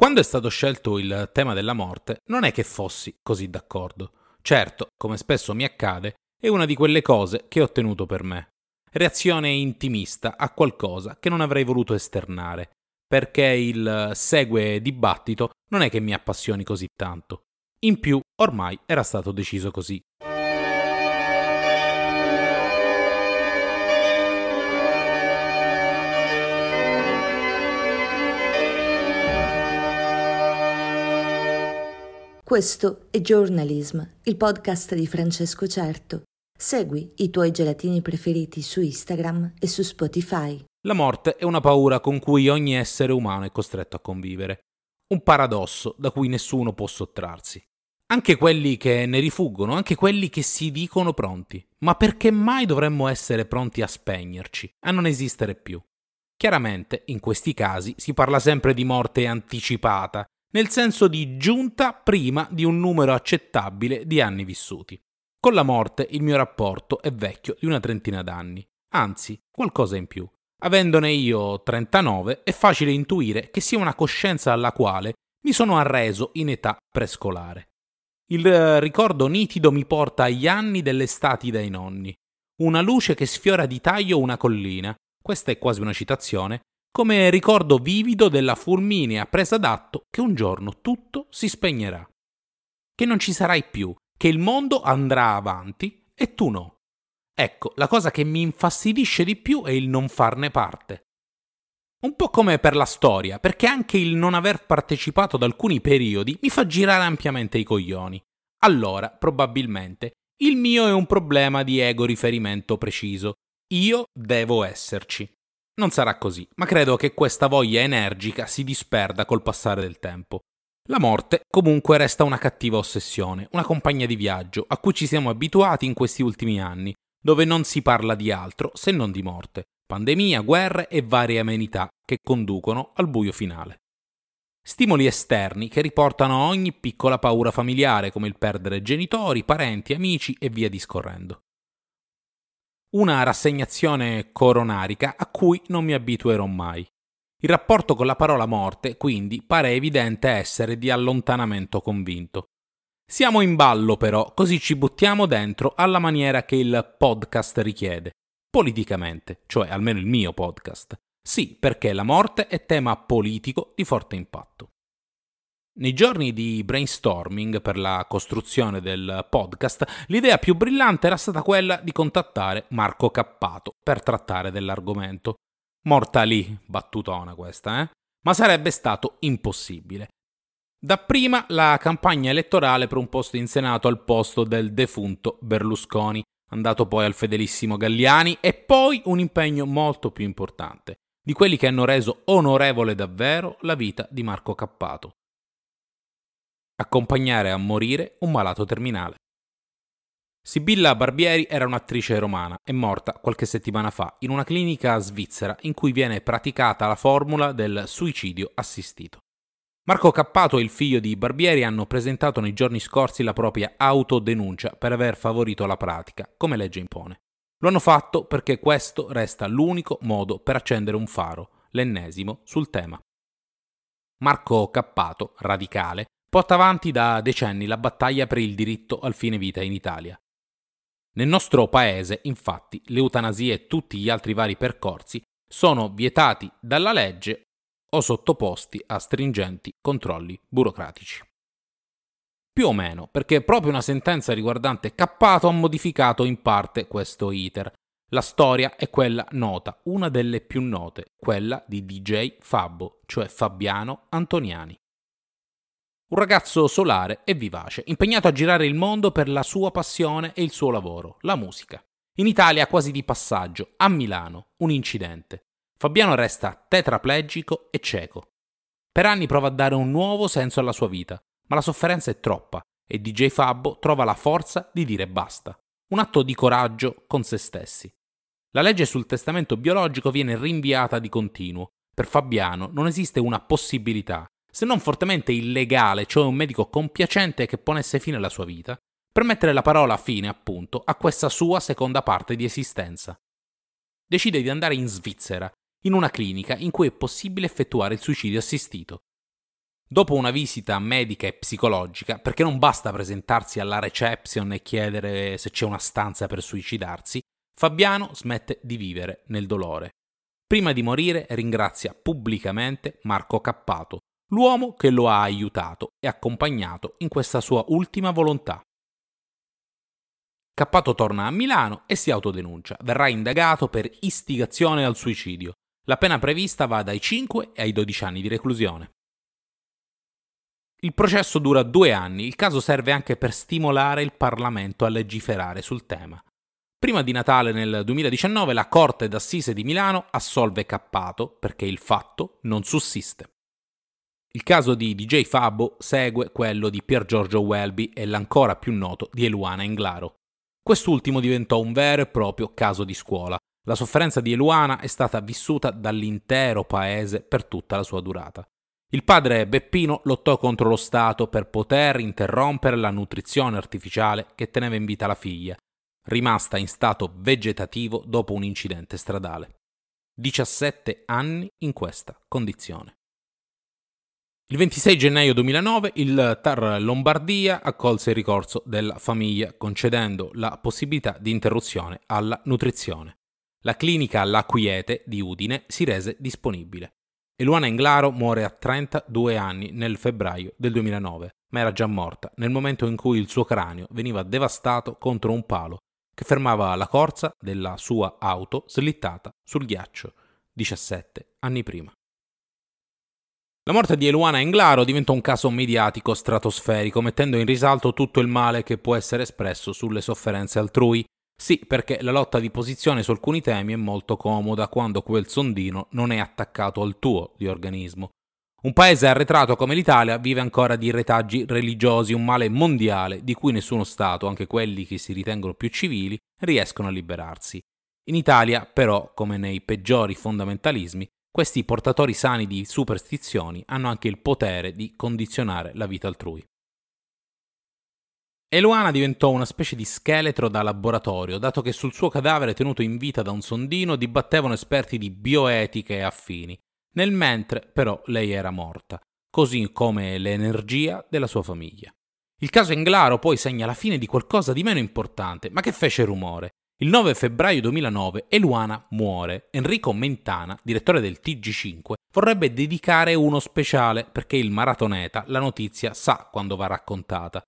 Quando è stato scelto il tema della morte, non è che fossi così d'accordo. Certo, come spesso mi accade, è una di quelle cose che ho tenuto per me. Reazione intimista a qualcosa che non avrei voluto esternare, perché il segue dibattito non è che mi appassioni così tanto. In più, ormai era stato deciso così. Questo è Journalism, il podcast di Francesco Certo. Segui i tuoi gelatini preferiti su Instagram e su Spotify. La morte è una paura con cui ogni essere umano è costretto a convivere. Un paradosso da cui nessuno può sottrarsi. Anche quelli che ne rifuggono, anche quelli che si dicono pronti. Ma perché mai dovremmo essere pronti a spegnerci, a non esistere più? Chiaramente, in questi casi, si parla sempre di morte anticipata, nel senso di giunta prima di un numero accettabile di anni vissuti. Con la morte il mio rapporto è vecchio di una trentina d'anni, anzi qualcosa in più. Avendone io 39 è facile intuire che sia una coscienza alla quale mi sono arreso in età prescolare. Il eh, ricordo nitido mi porta agli anni delle stati dai nonni. Una luce che sfiora di taglio una collina, questa è quasi una citazione, come ricordo vivido della fulminea presa d'atto che un giorno tutto si spegnerà. Che non ci sarai più, che il mondo andrà avanti e tu no. Ecco, la cosa che mi infastidisce di più è il non farne parte. Un po' come per la storia, perché anche il non aver partecipato ad alcuni periodi mi fa girare ampiamente i coglioni. Allora, probabilmente, il mio è un problema di ego riferimento preciso. Io devo esserci. Non sarà così, ma credo che questa voglia energica si disperda col passare del tempo. La morte comunque resta una cattiva ossessione, una compagna di viaggio a cui ci siamo abituati in questi ultimi anni, dove non si parla di altro se non di morte, pandemia, guerre e varie amenità che conducono al buio finale. Stimoli esterni che riportano ogni piccola paura familiare come il perdere genitori, parenti, amici e via discorrendo una rassegnazione coronarica a cui non mi abituerò mai. Il rapporto con la parola morte, quindi, pare evidente essere di allontanamento convinto. Siamo in ballo però, così ci buttiamo dentro alla maniera che il podcast richiede. Politicamente, cioè almeno il mio podcast. Sì, perché la morte è tema politico di forte impatto. Nei giorni di brainstorming per la costruzione del podcast, l'idea più brillante era stata quella di contattare Marco Cappato per trattare dell'argomento. Morta lì, battutona questa, eh? Ma sarebbe stato impossibile. Dapprima la campagna elettorale per un posto in Senato al posto del defunto Berlusconi, andato poi al fedelissimo Galliani, e poi un impegno molto più importante, di quelli che hanno reso onorevole davvero la vita di Marco Cappato accompagnare a morire un malato terminale. Sibilla Barbieri era un'attrice romana, è morta qualche settimana fa in una clinica svizzera in cui viene praticata la formula del suicidio assistito. Marco Cappato e il figlio di Barbieri hanno presentato nei giorni scorsi la propria autodenuncia per aver favorito la pratica, come legge impone. Lo hanno fatto perché questo resta l'unico modo per accendere un faro, l'ennesimo, sul tema. Marco Cappato, radicale, porta avanti da decenni la battaglia per il diritto al fine vita in Italia. Nel nostro paese, infatti, l'eutanasia e tutti gli altri vari percorsi sono vietati dalla legge o sottoposti a stringenti controlli burocratici. Più o meno, perché proprio una sentenza riguardante Cappato ha modificato in parte questo iter. La storia è quella nota, una delle più note, quella di DJ Fabbo, cioè Fabiano Antoniani. Un ragazzo solare e vivace, impegnato a girare il mondo per la sua passione e il suo lavoro, la musica. In Italia quasi di passaggio, a Milano, un incidente. Fabiano resta tetraplegico e cieco. Per anni prova a dare un nuovo senso alla sua vita, ma la sofferenza è troppa e DJ Fabbo trova la forza di dire basta. Un atto di coraggio con se stessi. La legge sul testamento biologico viene rinviata di continuo. Per Fabiano non esiste una possibilità se non fortemente illegale, cioè un medico compiacente che ponesse fine alla sua vita, per mettere la parola fine, appunto, a questa sua seconda parte di esistenza. Decide di andare in Svizzera, in una clinica in cui è possibile effettuare il suicidio assistito. Dopo una visita medica e psicologica, perché non basta presentarsi alla reception e chiedere se c'è una stanza per suicidarsi, Fabiano smette di vivere nel dolore. Prima di morire ringrazia pubblicamente Marco Cappato, l'uomo che lo ha aiutato e accompagnato in questa sua ultima volontà. Cappato torna a Milano e si autodenuncia. Verrà indagato per istigazione al suicidio. La pena prevista va dai 5 ai 12 anni di reclusione. Il processo dura due anni, il caso serve anche per stimolare il Parlamento a legiferare sul tema. Prima di Natale nel 2019 la Corte d'Assise di Milano assolve Cappato perché il fatto non sussiste. Il caso di DJ Fabo segue quello di Pier Giorgio Welby e l'ancora più noto di Eluana Englaro. Quest'ultimo diventò un vero e proprio caso di scuola. La sofferenza di Eluana è stata vissuta dall'intero paese per tutta la sua durata. Il padre Beppino lottò contro lo Stato per poter interrompere la nutrizione artificiale che teneva in vita la figlia, rimasta in stato vegetativo dopo un incidente stradale. 17 anni in questa condizione. Il 26 gennaio 2009 il TAR Lombardia accolse il ricorso della famiglia concedendo la possibilità di interruzione alla nutrizione. La clinica La Quiete di Udine si rese disponibile. E Luana Englaro muore a 32 anni nel febbraio del 2009, ma era già morta nel momento in cui il suo cranio veniva devastato contro un palo che fermava la corsa della sua auto slittata sul ghiaccio 17 anni prima. La morte di Eluana Englaro diventa un caso mediatico stratosferico, mettendo in risalto tutto il male che può essere espresso sulle sofferenze altrui sì, perché la lotta di posizione su alcuni temi è molto comoda quando quel sondino non è attaccato al tuo di organismo. Un paese arretrato come l'Italia vive ancora di retaggi religiosi, un male mondiale di cui nessuno Stato, anche quelli che si ritengono più civili, riescono a liberarsi. In Italia, però, come nei peggiori fondamentalismi, questi portatori sani di superstizioni hanno anche il potere di condizionare la vita altrui. Eluana diventò una specie di scheletro da laboratorio, dato che sul suo cadavere tenuto in vita da un sondino dibattevano esperti di bioetica e affini. Nel mentre, però, lei era morta, così come l'energia della sua famiglia. Il caso Englaro poi segna la fine di qualcosa di meno importante, ma che fece rumore. Il 9 febbraio 2009 Eluana muore. Enrico Mentana, direttore del TG5, vorrebbe dedicare uno speciale perché il maratoneta la notizia sa quando va raccontata.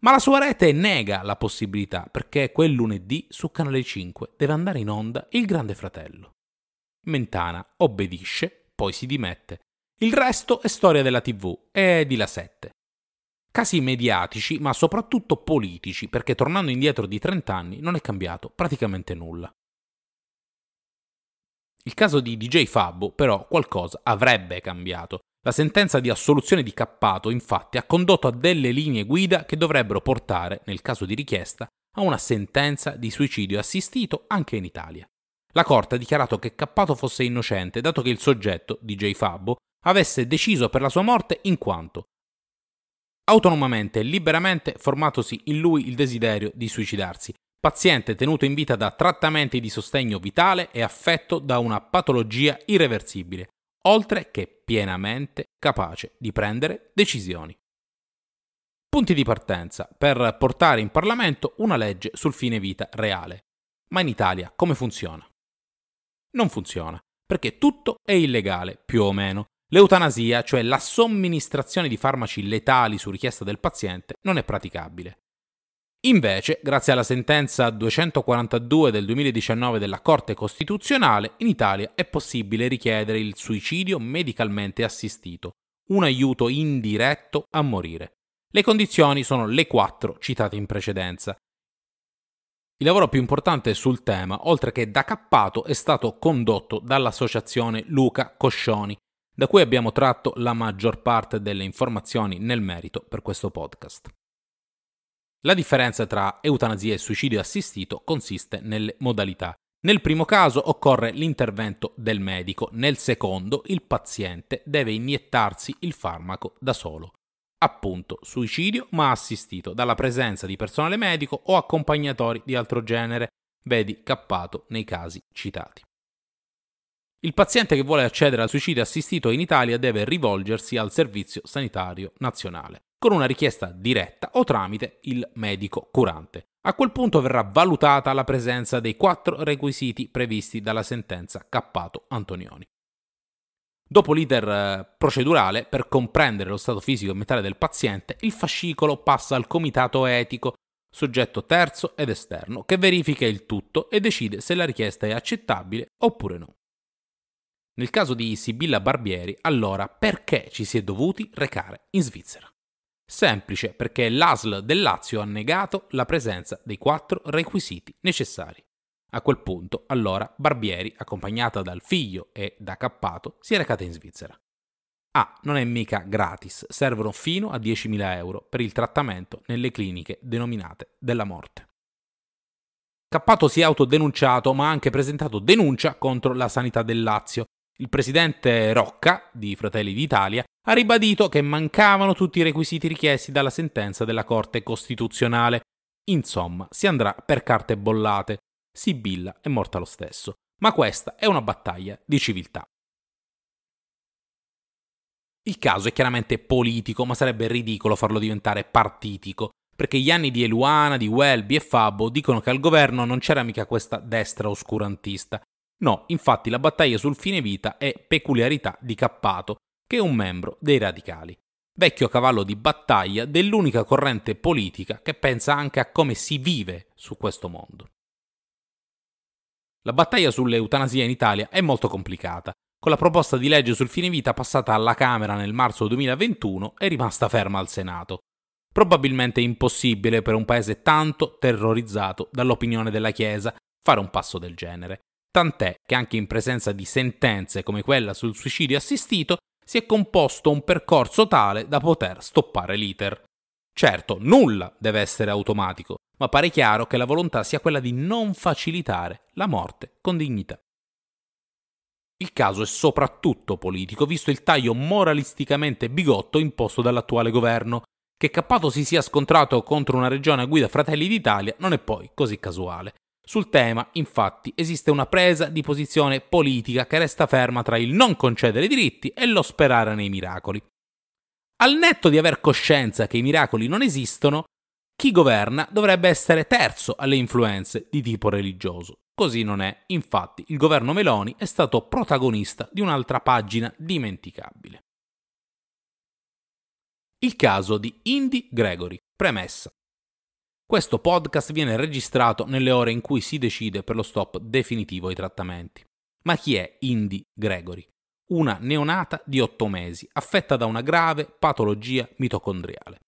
Ma la sua rete nega la possibilità perché quel lunedì su Canale 5 deve andare in onda Il Grande Fratello. Mentana obbedisce, poi si dimette. Il resto è storia della TV e di La 7. Casi mediatici, ma soprattutto politici, perché tornando indietro di 30 anni non è cambiato praticamente nulla. Il caso di DJ Fabbo, però, qualcosa avrebbe cambiato, la sentenza di assoluzione di Cappato, infatti, ha condotto a delle linee guida che dovrebbero portare, nel caso di richiesta, a una sentenza di suicidio assistito anche in Italia. La Corte ha dichiarato che Cappato fosse innocente, dato che il soggetto, DJ Fabbo, avesse deciso per la sua morte in quanto autonomamente e liberamente formatosi in lui il desiderio di suicidarsi, paziente tenuto in vita da trattamenti di sostegno vitale e affetto da una patologia irreversibile, oltre che pienamente capace di prendere decisioni. Punti di partenza per portare in Parlamento una legge sul fine vita reale. Ma in Italia come funziona? Non funziona, perché tutto è illegale, più o meno. L'eutanasia, cioè la somministrazione di farmaci letali su richiesta del paziente, non è praticabile. Invece, grazie alla sentenza 242 del 2019 della Corte Costituzionale, in Italia è possibile richiedere il suicidio medicalmente assistito, un aiuto indiretto a morire. Le condizioni sono le quattro citate in precedenza. Il lavoro più importante sul tema, oltre che da cappato, è stato condotto dall'associazione Luca Coscioni, da cui abbiamo tratto la maggior parte delle informazioni nel merito per questo podcast. La differenza tra eutanasia e suicidio assistito consiste nelle modalità. Nel primo caso occorre l'intervento del medico, nel secondo il paziente deve iniettarsi il farmaco da solo. Appunto, suicidio ma assistito dalla presenza di personale medico o accompagnatori di altro genere, vedi cappato nei casi citati. Il paziente che vuole accedere al suicidio assistito in Italia deve rivolgersi al Servizio Sanitario Nazionale con una richiesta diretta o tramite il medico curante. A quel punto verrà valutata la presenza dei quattro requisiti previsti dalla sentenza Cappato Antonioni. Dopo l'iter eh, procedurale, per comprendere lo stato fisico e mentale del paziente, il fascicolo passa al comitato etico, soggetto terzo ed esterno, che verifica il tutto e decide se la richiesta è accettabile oppure no. Nel caso di Sibilla Barbieri, allora perché ci si è dovuti recare in Svizzera? Semplice, perché l'ASL del Lazio ha negato la presenza dei quattro requisiti necessari. A quel punto, allora, Barbieri, accompagnata dal figlio e da Cappato, si è recata in Svizzera. Ah, non è mica gratis, servono fino a 10.000 euro per il trattamento nelle cliniche denominate della morte. Cappato si è autodenunciato ma ha anche presentato denuncia contro la sanità del Lazio il presidente Rocca, di Fratelli d'Italia, ha ribadito che mancavano tutti i requisiti richiesti dalla sentenza della Corte Costituzionale. Insomma, si andrà per carte bollate. Sibilla è morta lo stesso, ma questa è una battaglia di civiltà. Il caso è chiaramente politico, ma sarebbe ridicolo farlo diventare partitico, perché gli anni di Eluana, di Welby e Fabo dicono che al governo non c'era mica questa destra oscurantista, No, infatti la battaglia sul fine vita è peculiarità di Cappato, che è un membro dei radicali, vecchio cavallo di battaglia dell'unica corrente politica che pensa anche a come si vive su questo mondo. La battaglia sull'eutanasia in Italia è molto complicata. Con la proposta di legge sul fine vita passata alla Camera nel marzo 2021 è rimasta ferma al Senato. Probabilmente impossibile per un paese tanto terrorizzato dall'opinione della Chiesa fare un passo del genere tant'è che anche in presenza di sentenze come quella sul suicidio assistito si è composto un percorso tale da poter stoppare l'iter. Certo, nulla deve essere automatico, ma pare chiaro che la volontà sia quella di non facilitare la morte con dignità. Il caso è soprattutto politico, visto il taglio moralisticamente bigotto imposto dall'attuale governo. Che Cappato si sia scontrato contro una regione a guida Fratelli d'Italia non è poi così casuale. Sul tema, infatti, esiste una presa di posizione politica che resta ferma tra il non concedere diritti e lo sperare nei miracoli. Al netto di aver coscienza che i miracoli non esistono, chi governa dovrebbe essere terzo alle influenze di tipo religioso. Così non è, infatti il governo Meloni è stato protagonista di un'altra pagina dimenticabile. Il caso di Indy Gregory, premessa. Questo podcast viene registrato nelle ore in cui si decide per lo stop definitivo ai trattamenti. Ma chi è Indy Gregory? Una neonata di 8 mesi, affetta da una grave patologia mitocondriale.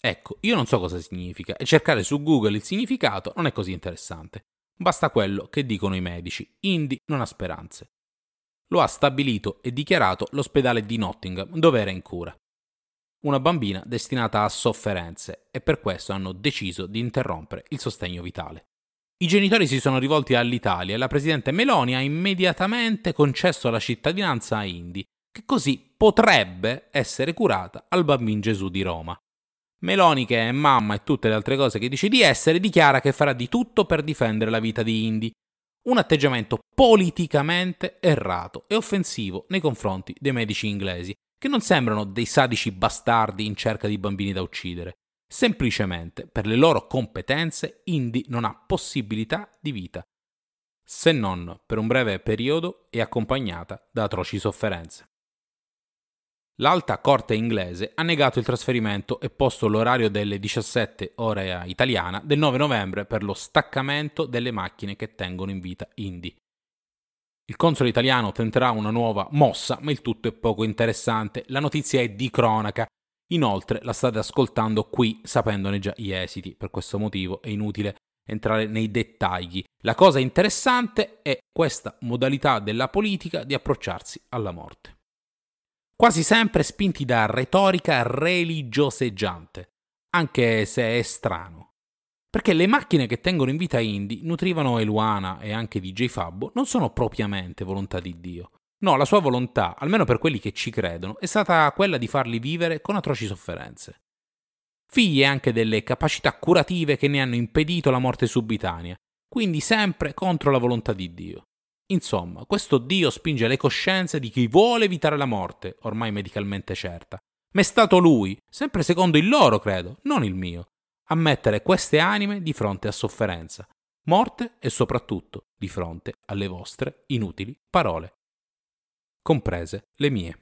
Ecco, io non so cosa significa e cercare su Google il significato non è così interessante. Basta quello che dicono i medici. Indy non ha speranze. Lo ha stabilito e dichiarato l'ospedale di Nottingham, dove era in cura una bambina destinata a sofferenze e per questo hanno deciso di interrompere il sostegno vitale. I genitori si sono rivolti all'Italia e la presidente Meloni ha immediatamente concesso la cittadinanza a Indy, che così potrebbe essere curata al bambino Gesù di Roma. Meloni, che è mamma e tutte le altre cose che dice di essere, dichiara che farà di tutto per difendere la vita di Indy. Un atteggiamento politicamente errato e offensivo nei confronti dei medici inglesi, che non sembrano dei sadici bastardi in cerca di bambini da uccidere. Semplicemente, per le loro competenze, Indy non ha possibilità di vita, se non per un breve periodo e accompagnata da atroci sofferenze. L'alta corte inglese ha negato il trasferimento e posto l'orario delle 17 ore italiana del 9 novembre per lo staccamento delle macchine che tengono in vita Indy. Il console italiano tenterà una nuova mossa, ma il tutto è poco interessante. La notizia è di cronaca. Inoltre la state ascoltando qui sapendone già gli esiti, per questo motivo è inutile entrare nei dettagli. La cosa interessante è questa modalità della politica di approcciarsi alla morte. Quasi sempre spinti da retorica religioseggiante, anche se è strano. Perché le macchine che tengono in vita Indy nutrivano Eluana e anche DJ Fabbo non sono propriamente volontà di Dio. No, la sua volontà, almeno per quelli che ci credono, è stata quella di farli vivere con atroci sofferenze. Figlie anche delle capacità curative che ne hanno impedito la morte subitanea, quindi sempre contro la volontà di Dio. Insomma, questo Dio spinge le coscienze di chi vuole evitare la morte, ormai medicalmente certa. Ma è stato lui, sempre secondo il loro credo, non il mio, a mettere queste anime di fronte a sofferenza, morte e soprattutto di fronte alle vostre inutili parole, comprese le mie.